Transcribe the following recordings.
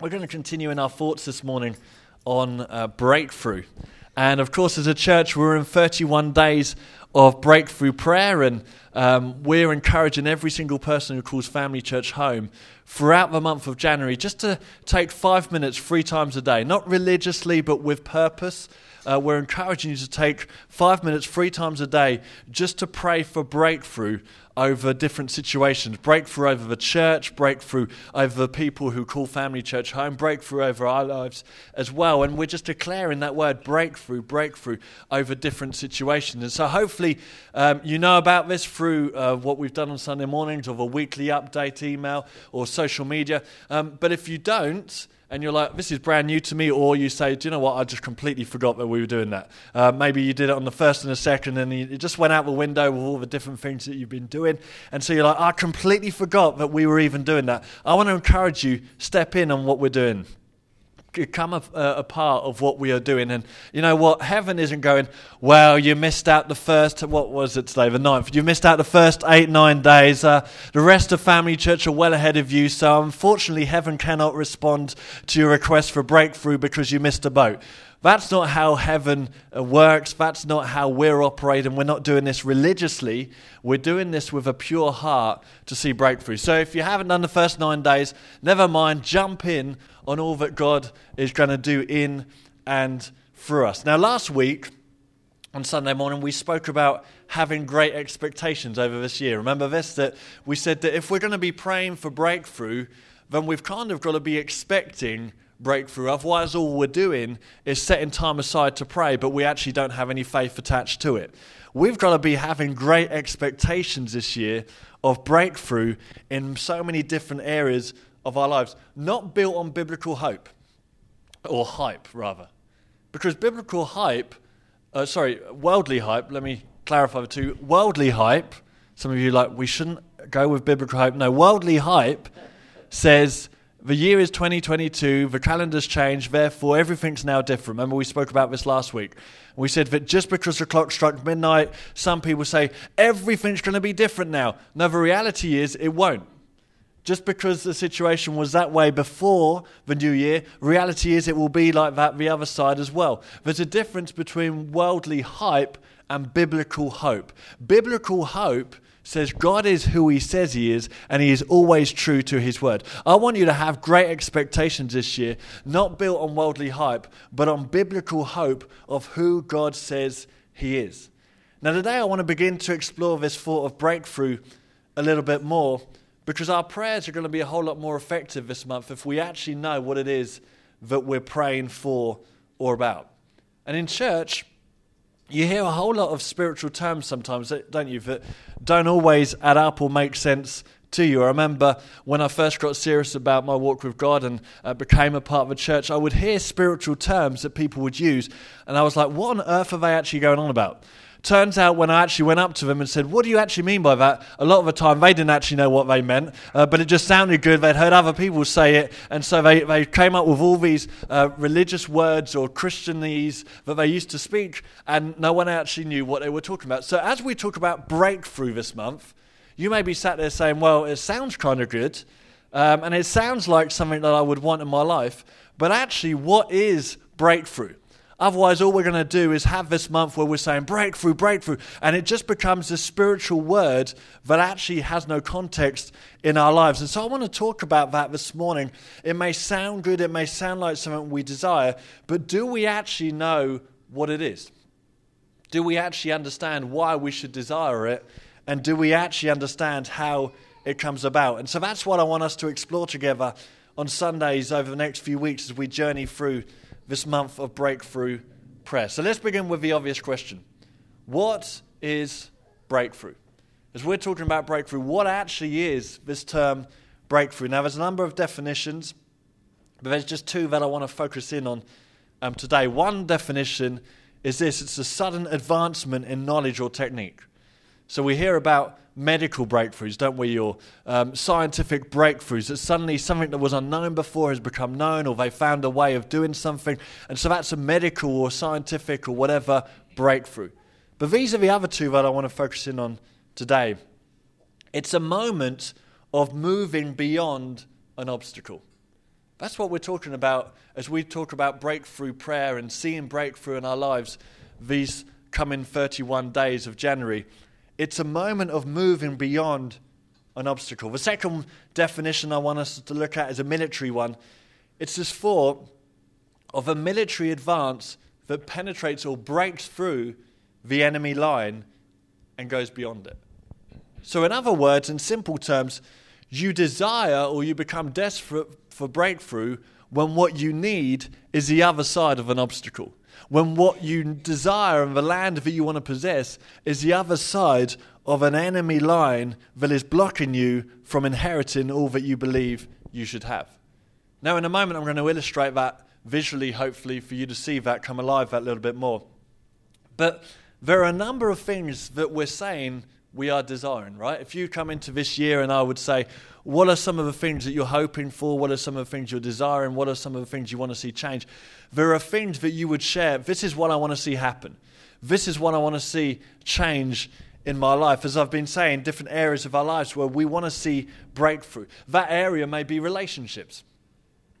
we're going to continue in our thoughts this morning on uh, breakthrough. And of course, as a church, we're in 31 days of breakthrough prayer, and um, we're encouraging every single person who calls Family Church home throughout the month of January just to take five minutes three times a day, not religiously, but with purpose. Uh, we're encouraging you to take five minutes three times a day just to pray for breakthrough over different situations breakthrough over the church, breakthrough over the people who call Family Church home, breakthrough over our lives as well. And we're just declaring that word breakthrough, breakthrough over different situations. And so hopefully um, you know about this through uh, what we've done on Sunday mornings or a weekly update email or social media. Um, but if you don't, and you're like, this is brand new to me, or you say, do you know what, I just completely forgot that we were doing that. Uh, maybe you did it on the first and the second, and it just went out the window with all the different things that you've been doing. And so you're like, I completely forgot that we were even doing that. I want to encourage you, step in on what we're doing become a, a, part of what we are doing. And you know what? Heaven isn't going, well, you missed out the first, what was it today, the ninth? You missed out the first eight, nine days. Uh, the rest of Family Church are well ahead of you. So unfortunately, heaven cannot respond to your request for breakthrough because you missed a boat. That's not how heaven uh, works. That's not how we're operating. We're not doing this religiously. We're doing this with a pure heart to see breakthrough. So if you haven't done the first nine days, never mind, jump in on all that God is going to do in and through us. Now, last week, on Sunday morning, we spoke about having great expectations over this year. Remember this? That we said that if we're going to be praying for breakthrough, then we've kind of got to be expecting breakthrough. Otherwise, all we're doing is setting time aside to pray, but we actually don't have any faith attached to it. We've got to be having great expectations this year of breakthrough in so many different areas of our lives, not built on biblical hope, or hype, rather. Because biblical hype, uh, sorry, worldly hype, let me clarify the two. Worldly hype, some of you like, we shouldn't go with biblical hype. No, worldly hype says, the year is 2022, the calendar's changed, therefore everything's now different. Remember, we spoke about this last week. We said that just because the clock struck midnight, some people say everything's going to be different now. No, the reality is it won't. Just because the situation was that way before the new year, reality is it will be like that the other side as well. There's a difference between worldly hype and biblical hope. Biblical hope says God is who he says he is, and he is always true to his word. I want you to have great expectations this year, not built on worldly hype, but on biblical hope of who God says he is. Now, today I want to begin to explore this thought of breakthrough a little bit more because our prayers are going to be a whole lot more effective this month if we actually know what it is that we're praying for or about. And in church, you hear a whole lot of spiritual terms sometimes, don't you, that don't always add up or make sense to you. I remember when I first got serious about my walk with God and uh, became a part of a church, I would hear spiritual terms that people would use, and I was like, what on earth are they actually going on about? Turns out when I actually went up to them and said, What do you actually mean by that? A lot of the time they didn't actually know what they meant, uh, but it just sounded good. They'd heard other people say it, and so they, they came up with all these uh, religious words or Christianese that they used to speak, and no one actually knew what they were talking about. So as we talk about breakthrough this month, you may be sat there saying, Well, it sounds kind of good, um, and it sounds like something that I would want in my life, but actually, what is breakthrough? Otherwise, all we're going to do is have this month where we're saying breakthrough, breakthrough, and it just becomes a spiritual word that actually has no context in our lives. And so I want to talk about that this morning. It may sound good, it may sound like something we desire, but do we actually know what it is? Do we actually understand why we should desire it? And do we actually understand how it comes about? And so that's what I want us to explore together on Sundays over the next few weeks as we journey through this month of breakthrough prayer. So let's begin with the obvious question What is breakthrough? As we're talking about breakthrough, what actually is this term breakthrough? Now, there's a number of definitions, but there's just two that I want to focus in on um, today. One definition is this it's a sudden advancement in knowledge or technique. So we hear about medical breakthroughs, don't we? Or um, scientific breakthroughs that suddenly something that was unknown before has become known, or they found a way of doing something. And so that's a medical or scientific or whatever breakthrough. But these are the other two that I want to focus in on today. It's a moment of moving beyond an obstacle. That's what we're talking about as we talk about breakthrough prayer and seeing breakthrough in our lives these coming 31 days of January. It's a moment of moving beyond an obstacle. The second definition I want us to look at is a military one. It's this thought of a military advance that penetrates or breaks through the enemy line and goes beyond it. So, in other words, in simple terms, you desire or you become desperate for breakthrough when what you need is the other side of an obstacle. When what you desire and the land that you want to possess is the other side of an enemy line that is blocking you from inheriting all that you believe you should have. Now, in a moment, I'm going to illustrate that visually, hopefully, for you to see that come alive that little bit more. But there are a number of things that we're saying we are desiring, right? If you come into this year and I would say, what are some of the things that you're hoping for? What are some of the things you're desiring? What are some of the things you want to see change? There are things that you would share. This is what I want to see happen. This is what I want to see change in my life. As I've been saying, different areas of our lives where we want to see breakthrough. That area may be relationships.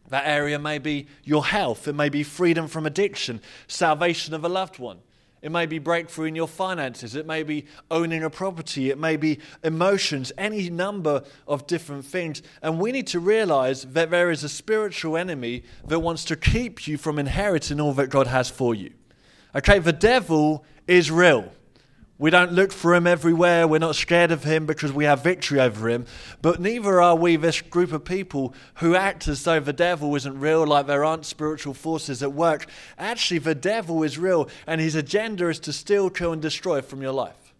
That area may be your health. It may be freedom from addiction, salvation of a loved one. It may be breakthrough in your finances. It may be owning a property. It may be emotions, any number of different things. And we need to realize that there is a spiritual enemy that wants to keep you from inheriting all that God has for you. Okay, the devil is real. We don't look for him everywhere. We're not scared of him because we have victory over him. But neither are we this group of people who act as though the devil isn't real, like there aren't spiritual forces at work. Actually, the devil is real, and his agenda is to steal, kill, and destroy from your life.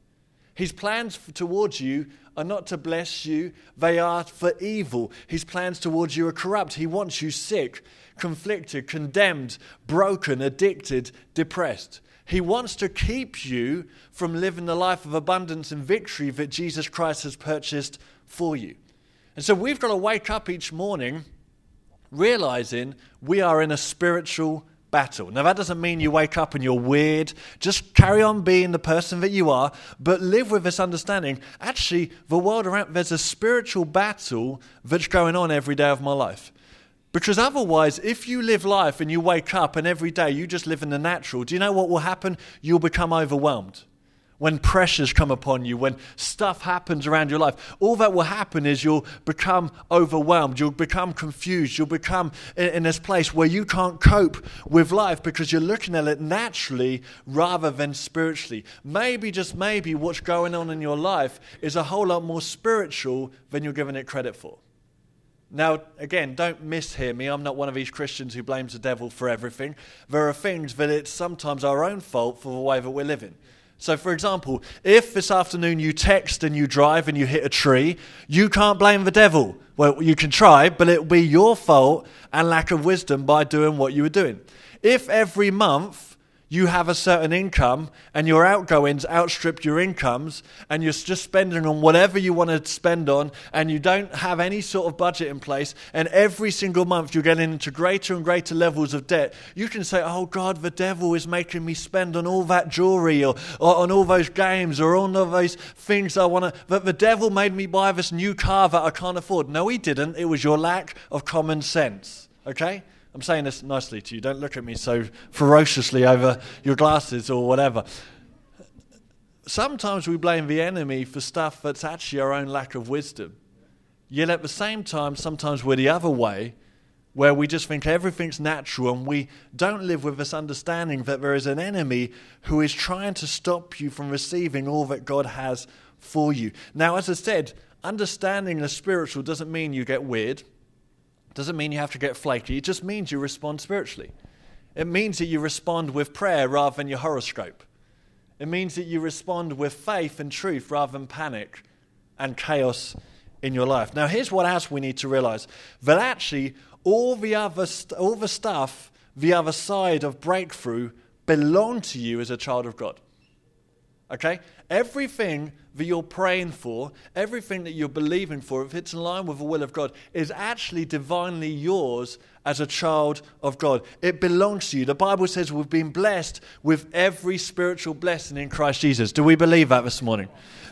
His plans towards you are not to bless you, they are for evil. His plans towards you are corrupt. He wants you sick, conflicted, condemned, broken, addicted, depressed. He wants to keep you from living the life of abundance and victory that Jesus Christ has purchased for you. And so we've got to wake up each morning realizing we are in a spiritual battle. Now, that doesn't mean you wake up and you're weird. Just carry on being the person that you are, but live with this understanding. Actually, the world around, there's a spiritual battle that's going on every day of my life. Because otherwise, if you live life and you wake up and every day you just live in the natural, do you know what will happen? You'll become overwhelmed. When pressures come upon you, when stuff happens around your life, all that will happen is you'll become overwhelmed. You'll become confused. You'll become in, in this place where you can't cope with life because you're looking at it naturally rather than spiritually. Maybe, just maybe, what's going on in your life is a whole lot more spiritual than you're giving it credit for. Now, again, don't mishear me. I'm not one of these Christians who blames the devil for everything. There are things that it's sometimes our own fault for the way that we're living. So, for example, if this afternoon you text and you drive and you hit a tree, you can't blame the devil. Well, you can try, but it will be your fault and lack of wisdom by doing what you were doing. If every month you have a certain income and your outgoings outstrip your incomes and you're just spending on whatever you want to spend on and you don't have any sort of budget in place and every single month you're getting into greater and greater levels of debt, you can say, Oh God, the devil is making me spend on all that jewelry or, or on all those games or on all those things I want to. But the devil made me buy this new car that I can't afford. No, he didn't. It was your lack of common sense. Okay? I'm saying this nicely to you. Don't look at me so ferociously over your glasses or whatever. Sometimes we blame the enemy for stuff that's actually our own lack of wisdom. Yet at the same time, sometimes we're the other way, where we just think everything's natural and we don't live with this understanding that there is an enemy who is trying to stop you from receiving all that God has for you. Now, as I said, understanding the spiritual doesn't mean you get weird. Doesn't mean you have to get flaky, it just means you respond spiritually. It means that you respond with prayer rather than your horoscope. It means that you respond with faith and truth rather than panic and chaos in your life. Now, here's what else we need to realize that actually, all the other, st- all the stuff, the other side of breakthrough, belong to you as a child of God. Okay? Everything that you're praying for, everything that you're believing for, if it's in line with the will of God, is actually divinely yours as a child of God. It belongs to you. The Bible says we've been blessed with every spiritual blessing in Christ Jesus. Do we believe that this morning?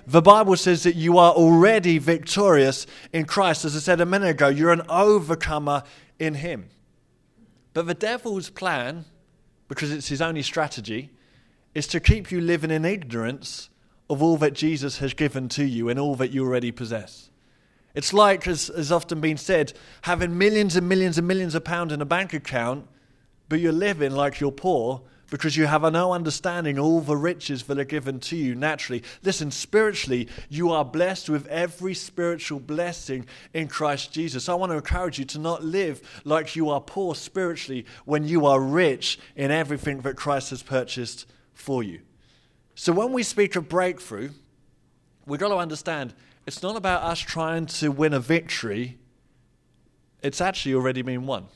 The Bible says that you are already victorious in Christ. As I said a minute ago, you're an overcomer in Him. But the devil's plan, because it's his only strategy, is to keep you living in ignorance of all that Jesus has given to you and all that you already possess. It's like, as has often been said, having millions and millions and millions of pounds in a bank account, but you're living like you're poor because you have no understanding of all the riches that are given to you naturally. Listen, spiritually, you are blessed with every spiritual blessing in Christ Jesus. I want to encourage you to not live like you are poor spiritually when you are rich in everything that Christ has purchased for you. So when we speak of breakthrough, we've got to understand it's not about us trying to win a victory, it's actually already been won.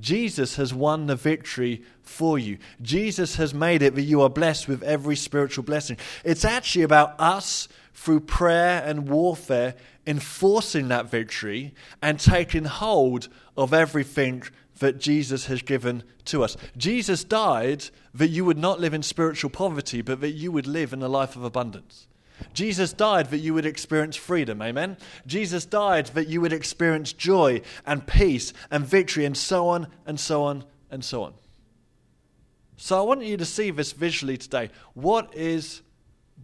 Jesus has won the victory for you. Jesus has made it that you are blessed with every spiritual blessing. It's actually about us through prayer and warfare enforcing that victory and taking hold of everything that Jesus has given to us. Jesus died that you would not live in spiritual poverty, but that you would live in a life of abundance. Jesus died that you would experience freedom, amen? Jesus died that you would experience joy and peace and victory and so on and so on and so on. So I want you to see this visually today. What is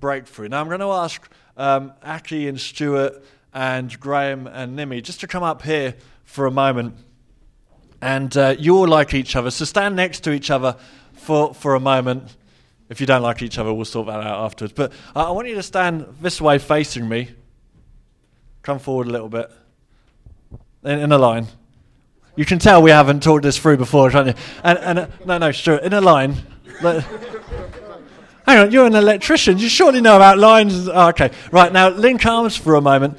breakthrough? Now I'm going to ask um, Aki and Stuart and Graham and Nimi just to come up here for a moment. And uh, you all like each other, so stand next to each other for, for a moment. If you don't like each other, we'll sort that out afterwards. But uh, I want you to stand this way facing me. Come forward a little bit. In, in a line. You can tell we haven't talked this through before, can't you? And, and uh, no, no, sure, in a line. Hang on, you're an electrician. You surely know about lines. Oh, okay, right now, link arms for a moment.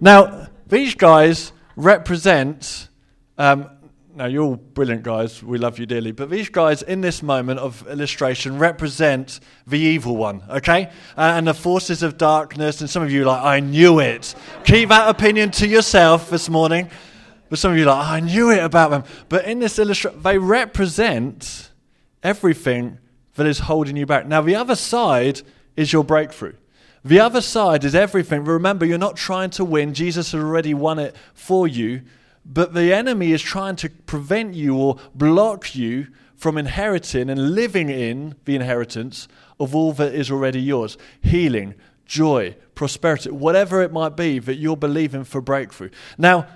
Now, these guys represent um, now you're all brilliant guys, we love you dearly, but these guys in this moment of illustration represent the evil one, okay? Uh, and the forces of darkness, and some of you like, I knew it. Keep that opinion to yourself this morning. But some of you like, I knew it about them. But in this illustration, they represent everything that is holding you back. Now, the other side is your breakthrough. The other side is everything. Remember, you're not trying to win, Jesus has already won it for you. But the enemy is trying to prevent you or block you from inheriting and living in the inheritance of all that is already yours. Healing, joy, prosperity, whatever it might be that you're believing for breakthrough. Now,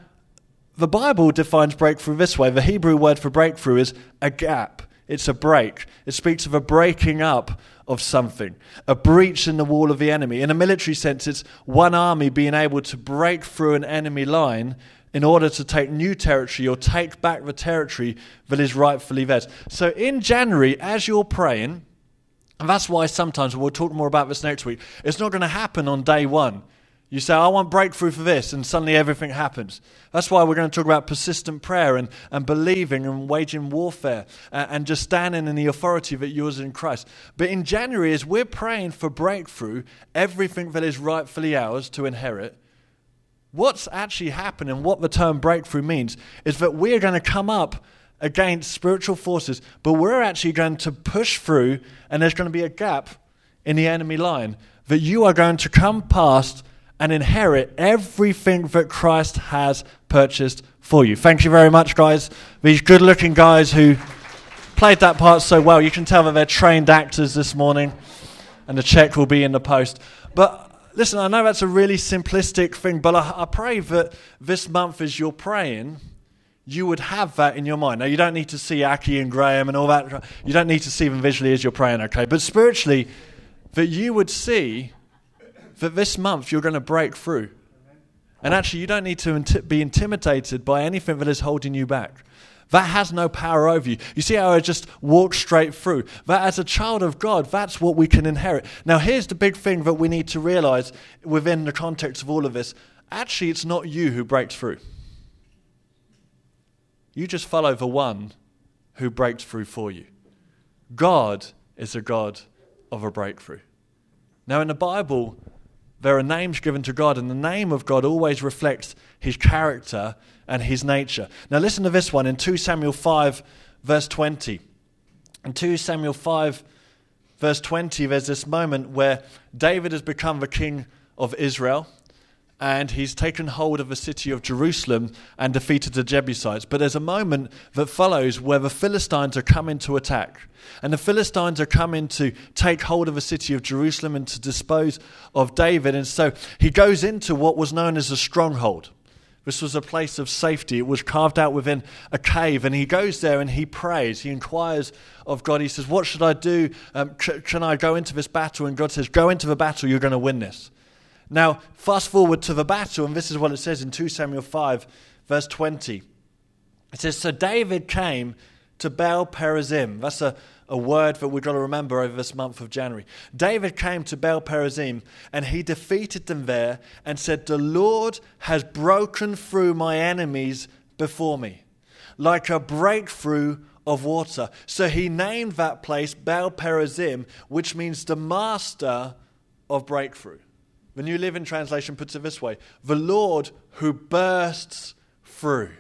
the Bible defines breakthrough this way. The Hebrew word for breakthrough is a gap, it's a break. It speaks of a breaking up of something, a breach in the wall of the enemy. In a military sense, it's one army being able to break through an enemy line in order to take new territory or take back the territory that is rightfully theirs. So in January, as you're praying, and that's why sometimes we'll talk more about this next week, it's not going to happen on day one. You say, I want breakthrough for this, and suddenly everything happens. That's why we're going to talk about persistent prayer and, and believing and waging warfare and, and just standing in the authority that yours in Christ. But in January, as we're praying for breakthrough, everything that is rightfully ours to inherit, What's actually happening, what the term breakthrough means, is that we're going to come up against spiritual forces, but we're actually going to push through, and there's going to be a gap in the enemy line that you are going to come past and inherit everything that Christ has purchased for you. Thank you very much, guys. These good looking guys who played that part so well. You can tell that they're trained actors this morning, and the check will be in the post. But Listen, I know that's a really simplistic thing, but I, I pray that this month as you're praying, you would have that in your mind. Now, you don't need to see Aki and Graham and all that. You don't need to see them visually as you're praying, okay? But spiritually, that you would see that this month you're going to break through. And actually, you don't need to be intimidated by anything that is holding you back. That has no power over you. You see how I just walk straight through. That as a child of God, that's what we can inherit. Now, here's the big thing that we need to realize within the context of all of this actually, it's not you who breaks through. You just follow the one who breaks through for you. God is a God of a breakthrough. Now, in the Bible, there are names given to God, and the name of God always reflects his character and his nature. Now, listen to this one in 2 Samuel 5, verse 20. In 2 Samuel 5, verse 20, there's this moment where David has become the king of Israel, and he's taken hold of the city of Jerusalem and defeated the Jebusites. But there's a moment that follows where the Philistines are coming to attack. And the Philistines are coming to take hold of the city of Jerusalem and to dispose of David. And so he goes into what was known as a stronghold. This was a place of safety. It was carved out within a cave. And he goes there and he prays. He inquires of God. He says, What should I do? Um, can I go into this battle? And God says, Go into the battle. You're going to win this. Now, fast forward to the battle, and this is what it says in 2 Samuel 5, verse 20. It says, So David came to Baal Perazim. That's a, a word that we've got to remember over this month of January. David came to Baal Perazim and he defeated them there and said, The Lord has broken through my enemies before me, like a breakthrough of water. So he named that place Baal Perazim, which means the master of breakthrough. The New Living Translation puts it this way The Lord who bursts through.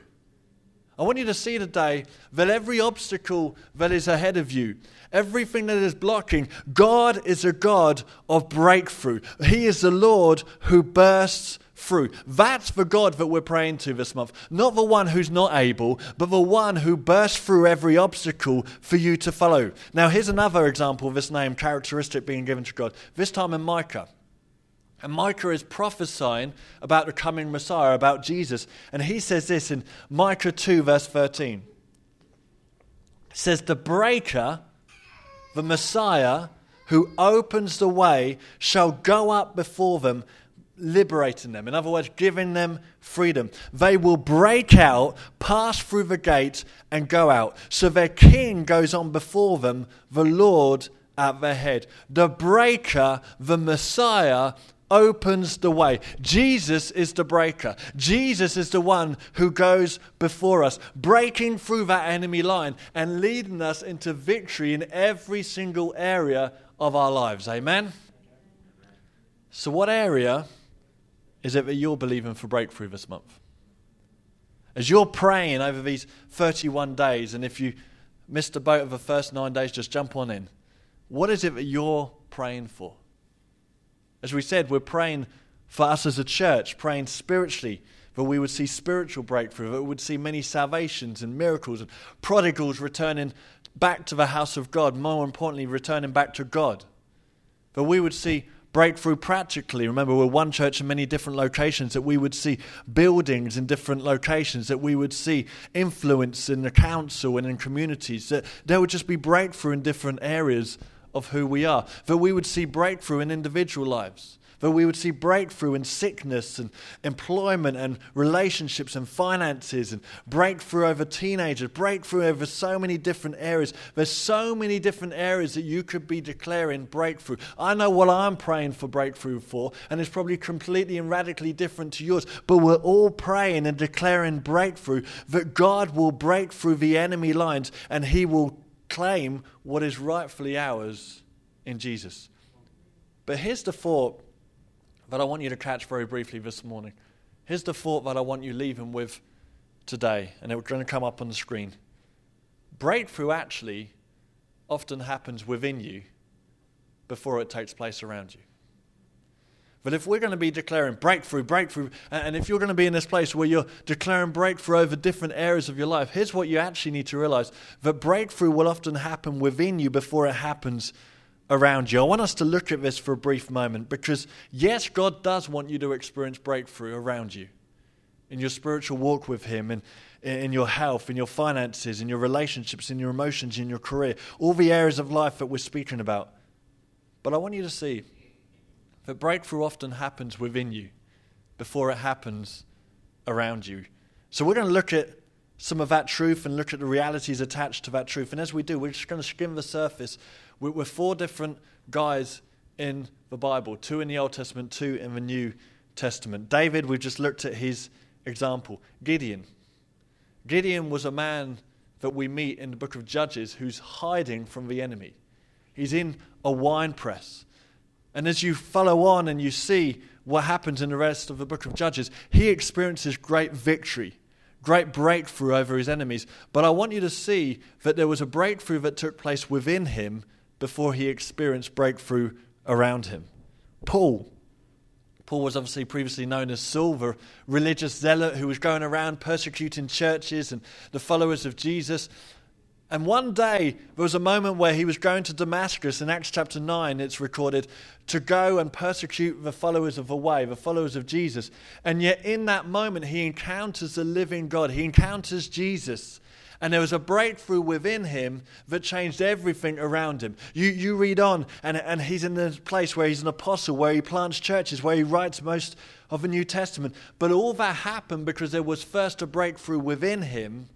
I want you to see today that every obstacle that is ahead of you, everything that is blocking, God is a God of breakthrough. He is the Lord who bursts through. That's the God that we're praying to this month. Not the one who's not able, but the one who bursts through every obstacle for you to follow. Now, here's another example of this name characteristic being given to God. This time in Micah. And Micah is prophesying about the coming Messiah, about Jesus. And he says this in Micah 2, verse 13. It says, The breaker, the Messiah, who opens the way, shall go up before them, liberating them. In other words, giving them freedom. They will break out, pass through the gate, and go out. So their king goes on before them, the Lord at their head. The breaker, the Messiah, opens the way. Jesus is the breaker. Jesus is the one who goes before us, breaking through that enemy line and leading us into victory in every single area of our lives. Amen? So, what area is it that you're believing for breakthrough this month? As you're praying over these 31 days, and if you missed the boat of the first nine days, just jump on in. What is it that you're praying for? As we said, we're praying for us as a church, praying spiritually, that we would see spiritual breakthrough, that we would see many salvations and miracles and prodigals returning back to the house of God, more importantly, returning back to God. That we would see breakthrough practically. Remember, we're one church in many different locations, that we would see buildings in different locations, that we would see influence in the council and in communities, that there would just be breakthrough in different areas of who we are. That we would see breakthrough in individual lives. That we would see breakthrough in sickness and employment and relationships and finances and breakthrough over teenagers, breakthrough over so many different areas. There's so many different areas that you could be declaring breakthrough. I know what I'm praying for breakthrough for, and it's probably completely and radically different to yours, but we're all praying and declaring breakthrough that God will break through the enemy lines and He will claim what is rightfully ours in Jesus. But here's the thought that I want you to catch very briefly this morning. Here's the thought that I want you leaving with today, and it's going to come up on the screen. Breakthrough actually often happens within you before it takes place around you. But if we're going to be declaring breakthrough, breakthrough, and if you're going to be in this place where you're declaring breakthrough over different areas of your life, here's what you actually need to realize that breakthrough will often happen within you before it happens around you. I want us to look at this for a brief moment because, yes, God does want you to experience breakthrough around you in your spiritual walk with Him, and in your health, in your finances, in your relationships, in your emotions, in your career, all the areas of life that we're speaking about. But I want you to see that breakthrough often happens within you before it happens around you. So we're going to look at some of that truth and look at the realities attached to that truth. And as we do, we're just going to skim the surface. We're four different guys in the Bible two in the Old Testament, two in the New Testament. David, we've just looked at his example. Gideon. Gideon was a man that we meet in the book of Judges who's hiding from the enemy. He's in a wine press. And as you follow on and you see what happens in the rest of the book of Judges, he experiences great victory, great breakthrough over his enemies. But I want you to see that there was a breakthrough that took place within him before he experienced breakthrough around him. Paul. Paul was obviously previously known as Saul, the religious zealot who was going around persecuting churches and the followers of Jesus. And one day, there was a moment where he was going to Damascus. In Acts chapter 9, it's recorded to go and persecute the followers of the way, the followers of Jesus. And yet, in that moment, he encounters the living God, he encounters Jesus. And there was a breakthrough within him that changed everything around him. You, you read on, and, and he's in this place where he's an apostle, where he plants churches, where he writes most of the New Testament. But all that happened because there was first a breakthrough within him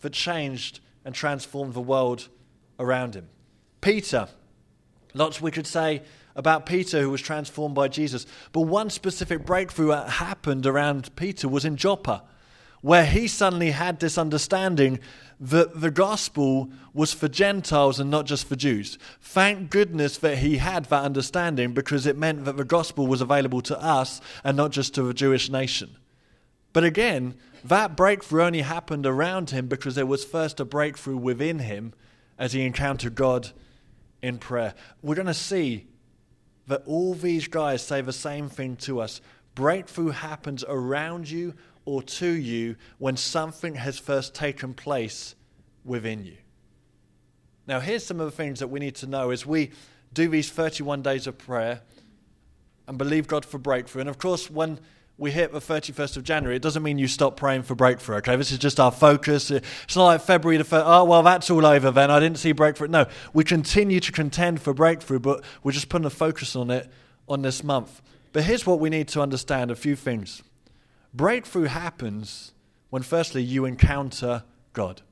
that changed and transformed the world around him. Peter, lots we could say about Peter who was transformed by Jesus, but one specific breakthrough that happened around Peter was in Joppa, where he suddenly had this understanding that the gospel was for Gentiles and not just for Jews. Thank goodness that he had that understanding because it meant that the gospel was available to us and not just to the Jewish nation. But again, that breakthrough only happened around him because there was first a breakthrough within him as he encountered God in prayer. We're going to see that all these guys say the same thing to us. Breakthrough happens around you or to you when something has first taken place within you. Now, here's some of the things that we need to know as we do these 31 days of prayer and believe God for breakthrough. And of course, when we hit the 31st of January, it doesn't mean you stop praying for breakthrough, okay? This is just our focus. It's not like February the 1st, oh, well, that's all over then. I didn't see breakthrough. No, we continue to contend for breakthrough, but we're just putting a focus on it on this month. But here's what we need to understand a few things. Breakthrough happens when, firstly, you encounter God.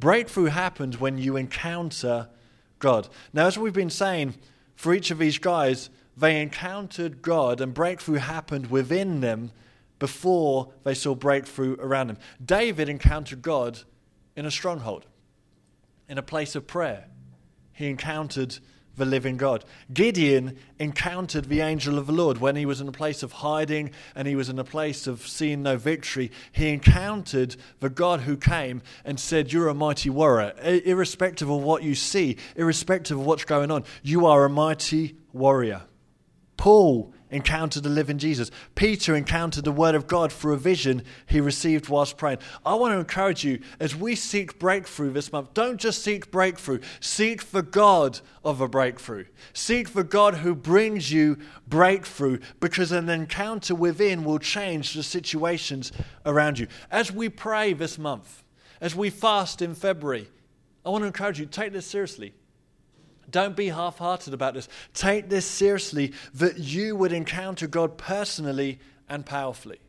Breakthrough happens when you encounter God. Now, as we've been saying, for each of these guys, they encountered God and breakthrough happened within them before they saw breakthrough around them. David encountered God in a stronghold, in a place of prayer. He encountered the living God. Gideon encountered the angel of the Lord when he was in a place of hiding and he was in a place of seeing no victory. He encountered the God who came and said, You're a mighty warrior. Irrespective of what you see, irrespective of what's going on, you are a mighty warrior. Paul encountered the living Jesus. Peter encountered the Word of God through a vision he received whilst praying. I want to encourage you as we seek breakthrough this month, don't just seek breakthrough, seek for God of a breakthrough. Seek for God who brings you breakthrough because an encounter within will change the situations around you. As we pray this month, as we fast in February, I want to encourage you, take this seriously. Don't be half hearted about this. Take this seriously that you would encounter God personally and powerfully.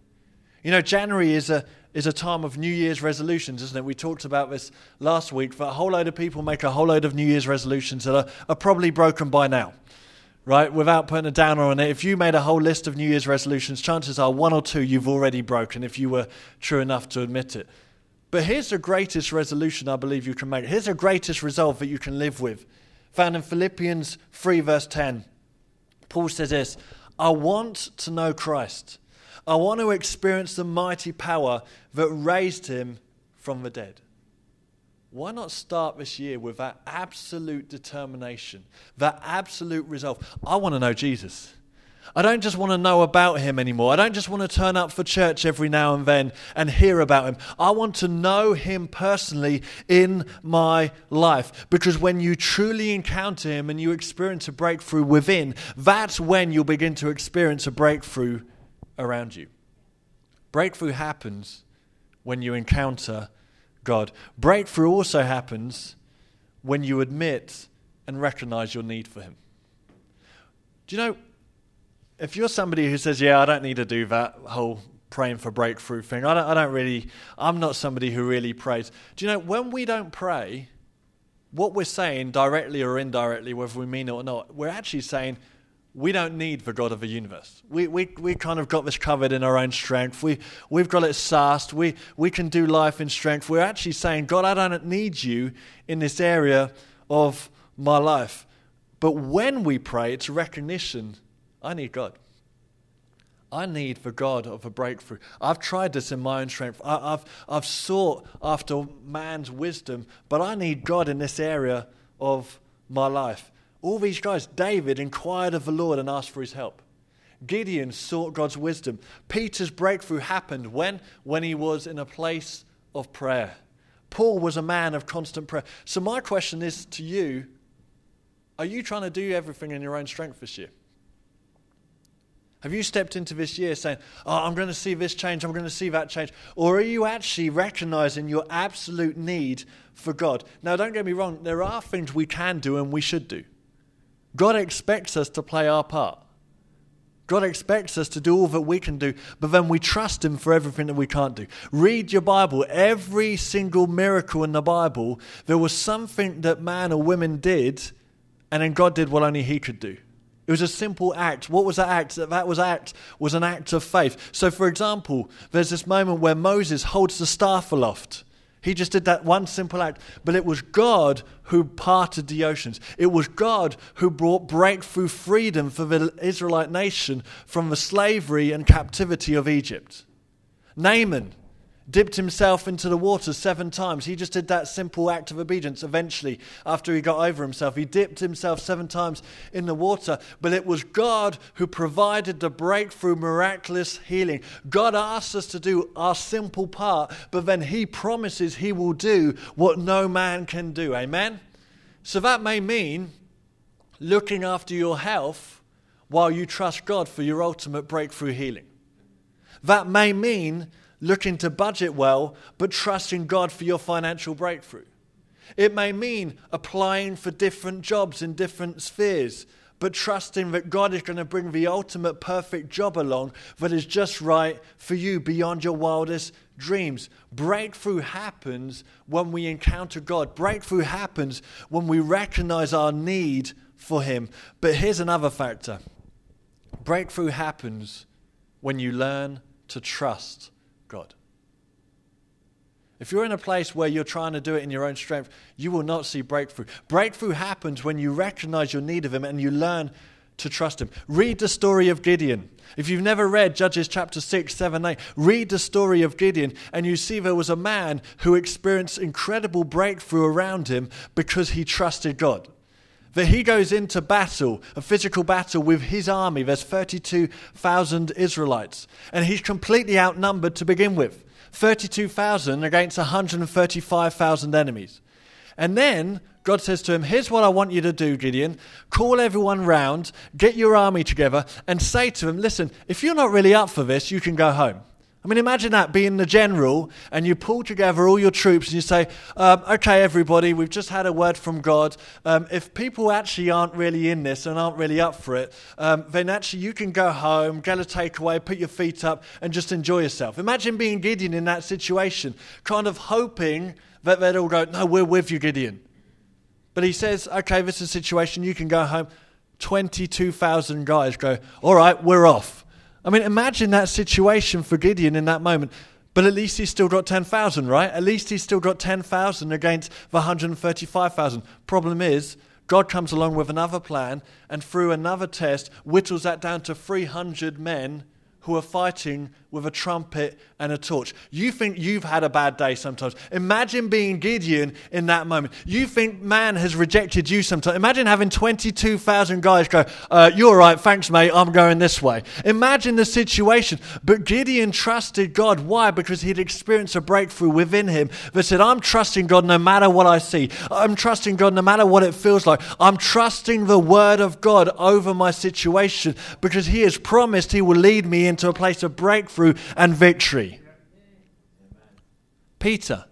You know, January is a, is a time of New Year's resolutions, isn't it? We talked about this last week. But a whole load of people make a whole load of New Year's resolutions that are, are probably broken by now, right? Without putting a downer on it, if you made a whole list of New Year's resolutions, chances are one or two you've already broken if you were true enough to admit it. But here's the greatest resolution I believe you can make. Here's the greatest resolve that you can live with found in Philippians 3, verse 10. Paul says this I want to know Christ. I want to experience the mighty power that raised him from the dead. Why not start this year with that absolute determination, that absolute resolve? I want to know Jesus. I don't just want to know about him anymore. I don't just want to turn up for church every now and then and hear about him. I want to know him personally in my life. Because when you truly encounter him and you experience a breakthrough within, that's when you'll begin to experience a breakthrough around you. Breakthrough happens when you encounter God. Breakthrough also happens when you admit and recognize your need for him. Do you know? If you're somebody who says, "Yeah, I don't need to do that whole praying for breakthrough thing," I don't, I don't really. I'm not somebody who really prays. Do you know when we don't pray, what we're saying directly or indirectly, whether we mean it or not, we're actually saying we don't need the God of the universe. We, we, we kind of got this covered in our own strength. We, we've got it sassed. We, we can do life in strength. We're actually saying, God, I don't need you in this area of my life. But when we pray, it's recognition I need God. I need the God of a breakthrough. I've tried this in my own strength. I, have I've sought after man's wisdom, but I need God in this area of my life. All these guys, David inquired of the Lord and asked for his help. Gideon sought God's wisdom. Peter's breakthrough happened when? When he was in a place of prayer. Paul was a man of constant prayer. So, my question is to you are you trying to do everything in your own strength this year? Have you stepped into this year saying, Oh, I'm going to see this change, I'm going to see that change? Or are you actually recognizing your absolute need for God? Now, don't get me wrong, there are things we can do and we should do. God expects us to play our part. God expects us to do all that we can do, but then we trust Him for everything that we can't do. Read your Bible. Every single miracle in the Bible, there was something that man or women did, and then God did what only He could do. It was a simple act. What was that act? That was act was an act of faith. So, for example, there's this moment where Moses holds the staff aloft. He just did that one simple act, but it was God who parted the oceans. It was God who brought breakthrough freedom for the Israelite nation from the slavery and captivity of Egypt. Naaman, dipped himself into the water seven times. He just did that simple act of obedience eventually after he got over himself. He dipped himself seven times in the water, but it was God who provided the breakthrough, miraculous healing. God asks us to do our simple part, but then he promises he will do what no man can do. Amen? So that may mean looking after your health while you trust God for your ultimate breakthrough healing. That may mean looking to budget well, but trusting God for your financial breakthrough. It may mean applying for different jobs in different spheres, but trusting that God is going to bring the ultimate perfect job along that is just right for you beyond your wildest dreams. Breakthrough happens when we encounter God. Breakthrough happens when we recognize our need for Him. But here's another factor breakthrough happens when you learn to trust God. If you're in a place where you're trying to do it in your own strength, you will not see breakthrough. Breakthrough happens when you recognize your need of Him and you learn to trust Him. Read the story of Gideon. If you've never read Judges chapter 6, 7, 8, read the story of Gideon and you see there was a man who experienced incredible breakthrough around him because he trusted God that he goes into battle, a physical battle with his army. There's 32,000 Israelites, and he's completely outnumbered to begin with 32,000 against 135,000 enemies. And then God says to him, Here's what I want you to do, Gideon. Call everyone round, get your army together, and say to them, Listen, if you're not really up for this, you can go home. I mean, imagine that being the general, and you pull together all your troops and you say, um, Okay, everybody, we've just had a word from God. Um, if people actually aren't really in this and aren't really up for it, um, then actually you can go home, get a takeaway, put your feet up, and just enjoy yourself. Imagine being Gideon in that situation, kind of hoping that they'd all go, No, we're with you, Gideon. But he says, Okay, this is a situation, you can go home. 22,000 guys go, All right, we're off. I mean, imagine that situation for Gideon in that moment. But at least he's still got 10,000, right? At least he's still got 10,000 against the 135,000. Problem is, God comes along with another plan and through another test whittles that down to 300 men who are fighting with a trumpet and a torch. You think you've had a bad day sometimes. Imagine being Gideon in that moment. You think man has rejected you sometimes. Imagine having 22,000 guys go, uh, You're right, thanks, mate, I'm going this way. Imagine the situation. But Gideon trusted God. Why? Because he'd experienced a breakthrough within him that said, I'm trusting God no matter what I see. I'm trusting God no matter what it feels like. I'm trusting the word of God over my situation because he has promised he will lead me into a place of breakthrough breakthrough and victory. Peter.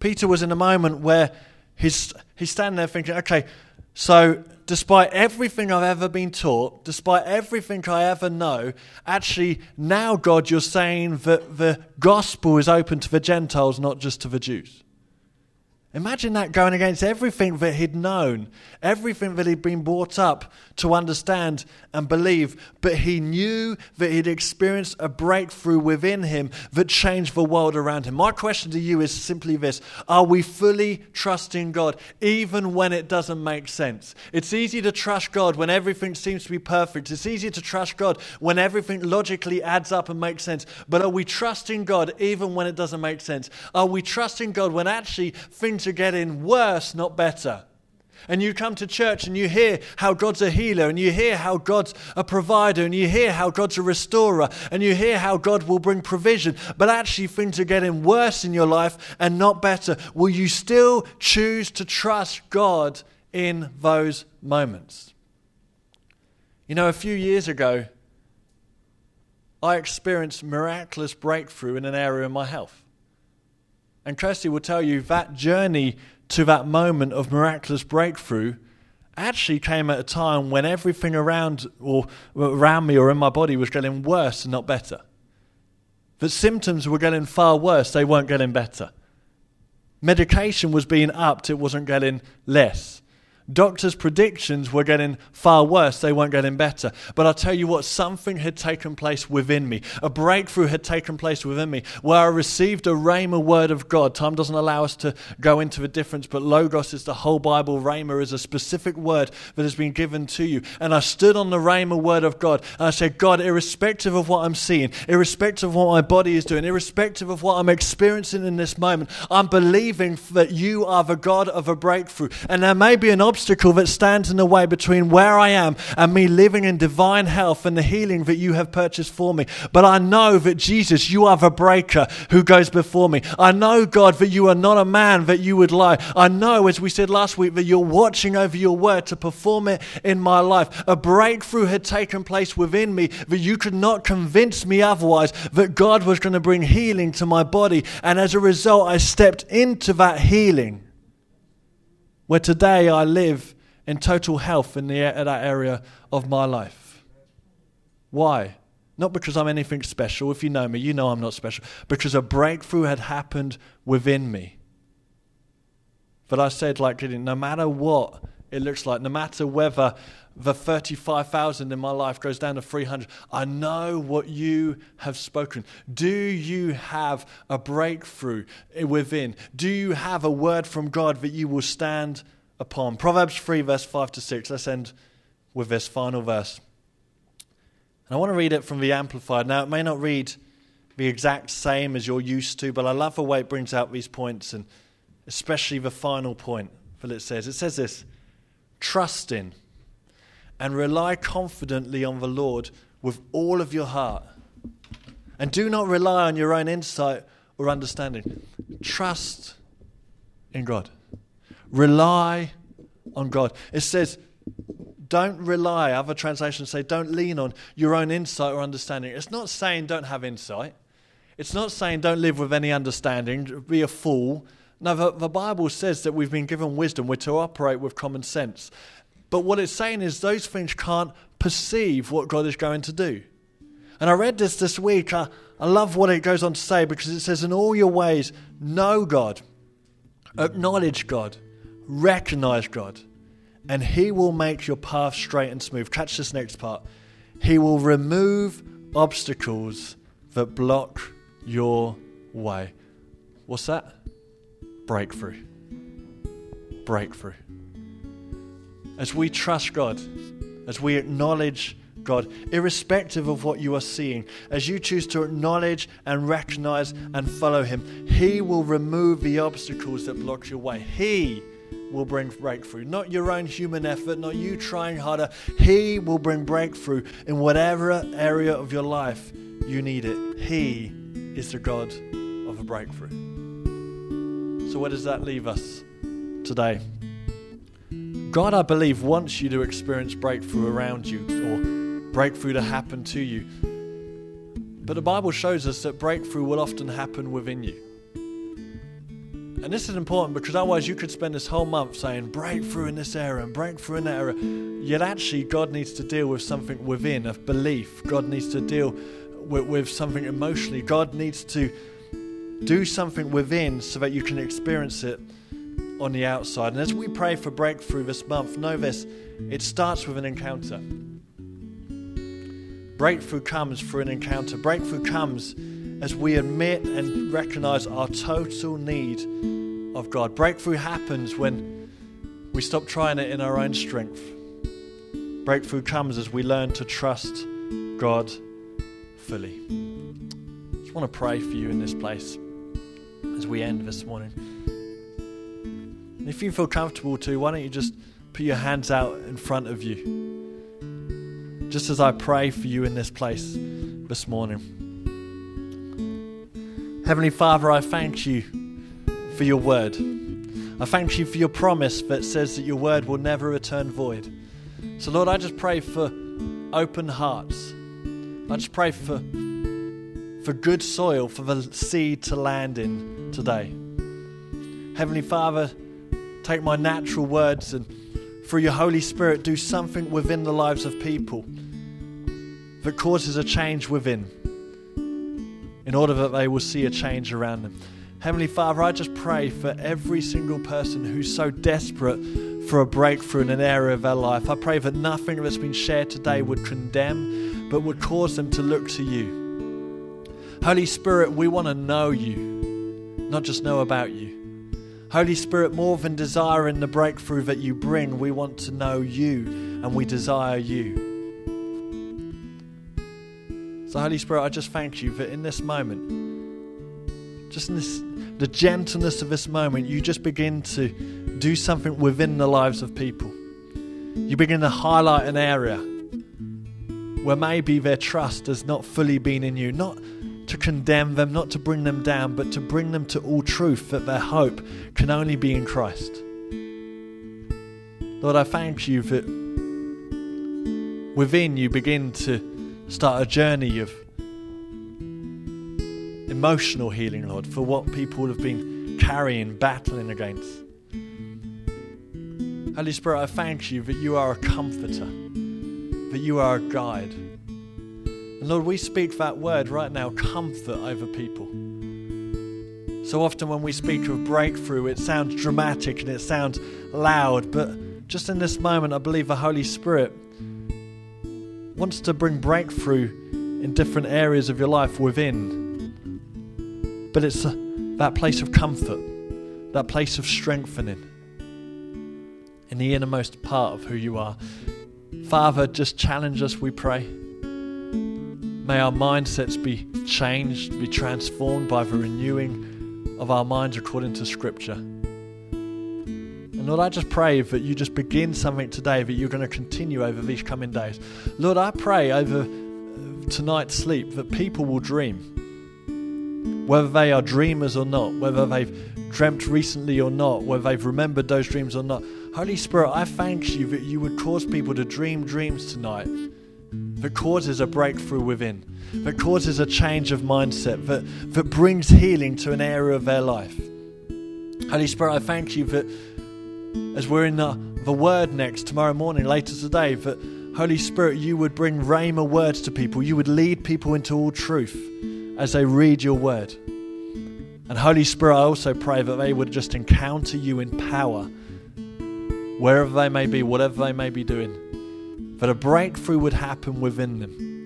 Peter was in a moment where he's, he's standing there thinking, okay, so despite everything I've ever been taught, despite everything I ever know, actually, now, God, you're saying that the gospel is open to the Gentiles, not just to the Jews. Imagine that going against everything that he'd known, everything that he'd been brought up to understand and believe. But he knew that he'd experienced a breakthrough within him that changed the world around him. My question to you is simply this Are we fully trusting God, even when it doesn't make sense? It's easy to trust God when everything seems to be perfect. It's easy to trust God when everything logically adds up and makes sense. But are we trusting God even when it doesn't make sense? Are we trusting God when actually things are getting worse, not better. And you come to church and you hear how God's a healer, and you hear how God's a provider, and you hear how God's a restorer, and you hear how God will bring provision, but actually things are getting worse in your life and not better. Will you still choose to trust God in those moments? You know, a few years ago, I experienced miraculous breakthrough in an area of my health. And Kirsty will tell you that journey to that moment of miraculous breakthrough actually came at a time when everything around or around me or in my body was getting worse and not better. The symptoms were getting far worse, they weren't getting better. Medication was being upped, it wasn't getting less. Doctors' predictions were getting far worse, they weren't getting better. But I'll tell you what, something had taken place within me. A breakthrough had taken place within me where I received a rhema word of God. Time doesn't allow us to go into the difference, but Logos is the whole Bible. Rhema is a specific word that has been given to you. And I stood on the rhema word of God and I said, God, irrespective of what I'm seeing, irrespective of what my body is doing, irrespective of what I'm experiencing in this moment, I'm believing that you are the God of a breakthrough. And there may be an obstacle that stands in the way between where I am and me living in divine health and the healing that you have purchased for me. But I know that Jesus, you are the breaker who goes before me. I know, God, that you are not a man that you would lie. I know, as we said last week, that you're watching over your word to perform it in my life. A breakthrough had taken place within me that you could not convince me otherwise, that God was going to bring healing to my body. And as a result, I stepped into that healing where today I live in total health in the, that area of my life. Why? Not because I'm anything special. If you know me, you know I'm not special. Because a breakthrough had happened within me. But I said, like, no matter what it looks like, no matter whether the 35,000 in my life goes down to 300, I know what you have spoken. Do you have a breakthrough within? Do you have a word from God that you will stand upon? Proverbs 3, verse 5 to 6. Let's end with this final verse. And I want to read it from the Amplified. Now, it may not read the exact same as you're used to, but I love the way it brings out these points, and especially the final point that it says. It says this Trust in and rely confidently on the Lord with all of your heart. And do not rely on your own insight or understanding. Trust in God. Rely on God. It says, don't rely, other translations say, don't lean on your own insight or understanding. It's not saying don't have insight. It's not saying don't live with any understanding, be a fool. No, the, the Bible says that we've been given wisdom. We're to operate with common sense. But what it's saying is those things can't perceive what God is going to do. And I read this this week. I, I love what it goes on to say because it says, In all your ways, know God, acknowledge God, recognize God, and He will make your path straight and smooth. Catch this next part. He will remove obstacles that block your way. What's that? Breakthrough. Breakthrough as we trust God, as we acknowledge God, irrespective of what you are seeing, as you choose to acknowledge and recognize and follow Him, He will remove the obstacles that block your way. He will bring breakthrough. Not your own human effort, not you trying harder. He will bring breakthrough in whatever area of your life you need it. He is the God of a breakthrough. So, where does that leave us today? God, I believe, wants you to experience breakthrough around you or breakthrough to happen to you. But the Bible shows us that breakthrough will often happen within you. And this is important because otherwise you could spend this whole month saying breakthrough in this area and breakthrough in that area. Yet actually, God needs to deal with something within, a belief. God needs to deal with, with something emotionally. God needs to do something within so that you can experience it on the outside. And as we pray for breakthrough this month, know this it starts with an encounter. Breakthrough comes through an encounter. Breakthrough comes as we admit and recognize our total need of God. Breakthrough happens when we stop trying it in our own strength. Breakthrough comes as we learn to trust God fully. I just want to pray for you in this place as we end this morning. If you feel comfortable to, why don't you just put your hands out in front of you? Just as I pray for you in this place this morning. Heavenly Father, I thank you for your word. I thank you for your promise that says that your word will never return void. So, Lord, I just pray for open hearts. I just pray for, for good soil for the seed to land in today. Heavenly Father, take my natural words and through your Holy Spirit do something within the lives of people that causes a change within in order that they will see a change around them. Heavenly Father, I just pray for every single person who's so desperate for a breakthrough in an area of their life. I pray that nothing that's been shared today would condemn, but would cause them to look to you. Holy Spirit, we want to know you, not just know about you. Holy Spirit, more than desiring the breakthrough that you bring, we want to know you and we desire you. So, Holy Spirit, I just thank you that in this moment, just in this, the gentleness of this moment, you just begin to do something within the lives of people. You begin to highlight an area where maybe their trust has not fully been in you, not to condemn them, not to bring them down, but to bring them to all truth that their hope can only be in Christ. Lord, I thank you that within you begin to start a journey of emotional healing, Lord, for what people have been carrying, battling against. Holy Spirit, I thank you that you are a comforter, that you are a guide. Lord, we speak that word right now, comfort over people. So often when we speak of breakthrough, it sounds dramatic and it sounds loud, but just in this moment, I believe the Holy Spirit wants to bring breakthrough in different areas of your life within but it's that place of comfort, that place of strengthening in the innermost part of who you are. Father, just challenge us, we pray. May our mindsets be changed, be transformed by the renewing of our minds according to Scripture. And Lord, I just pray that you just begin something today that you're going to continue over these coming days. Lord, I pray over uh, tonight's sleep that people will dream whether they are dreamers or not, whether they've dreamt recently or not, whether they've remembered those dreams or not. Holy Spirit, I thank you that you would cause people to dream dreams tonight that causes a breakthrough within, that causes a change of mindset, that, that brings healing to an area of their life. Holy Spirit, I thank you that as we're in the, the Word next tomorrow morning, later today, that Holy Spirit, you would bring Rhema words to people, you would lead people into all truth as they read your word. And Holy Spirit, I also pray that they would just encounter you in power, wherever they may be, whatever they may be doing. That a breakthrough would happen within them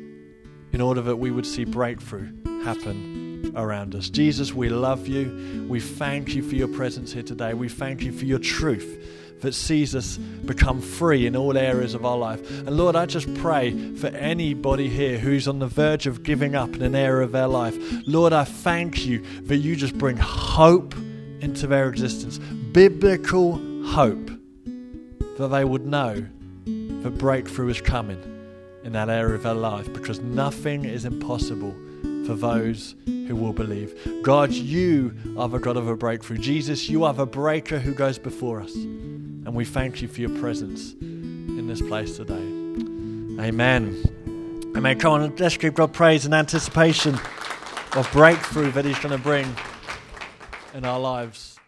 in order that we would see breakthrough happen around us. Jesus, we love you. We thank you for your presence here today. We thank you for your truth that sees us become free in all areas of our life. And Lord, I just pray for anybody here who's on the verge of giving up in an area of their life. Lord, I thank you that you just bring hope into their existence, biblical hope, that they would know that breakthrough is coming in that area of our life because nothing is impossible for those who will believe. God, you are the God of a breakthrough. Jesus, you are the breaker who goes before us. And we thank you for your presence in this place today. Amen. Amen. Come on, let's give God praise in anticipation of breakthrough that He's going to bring in our lives.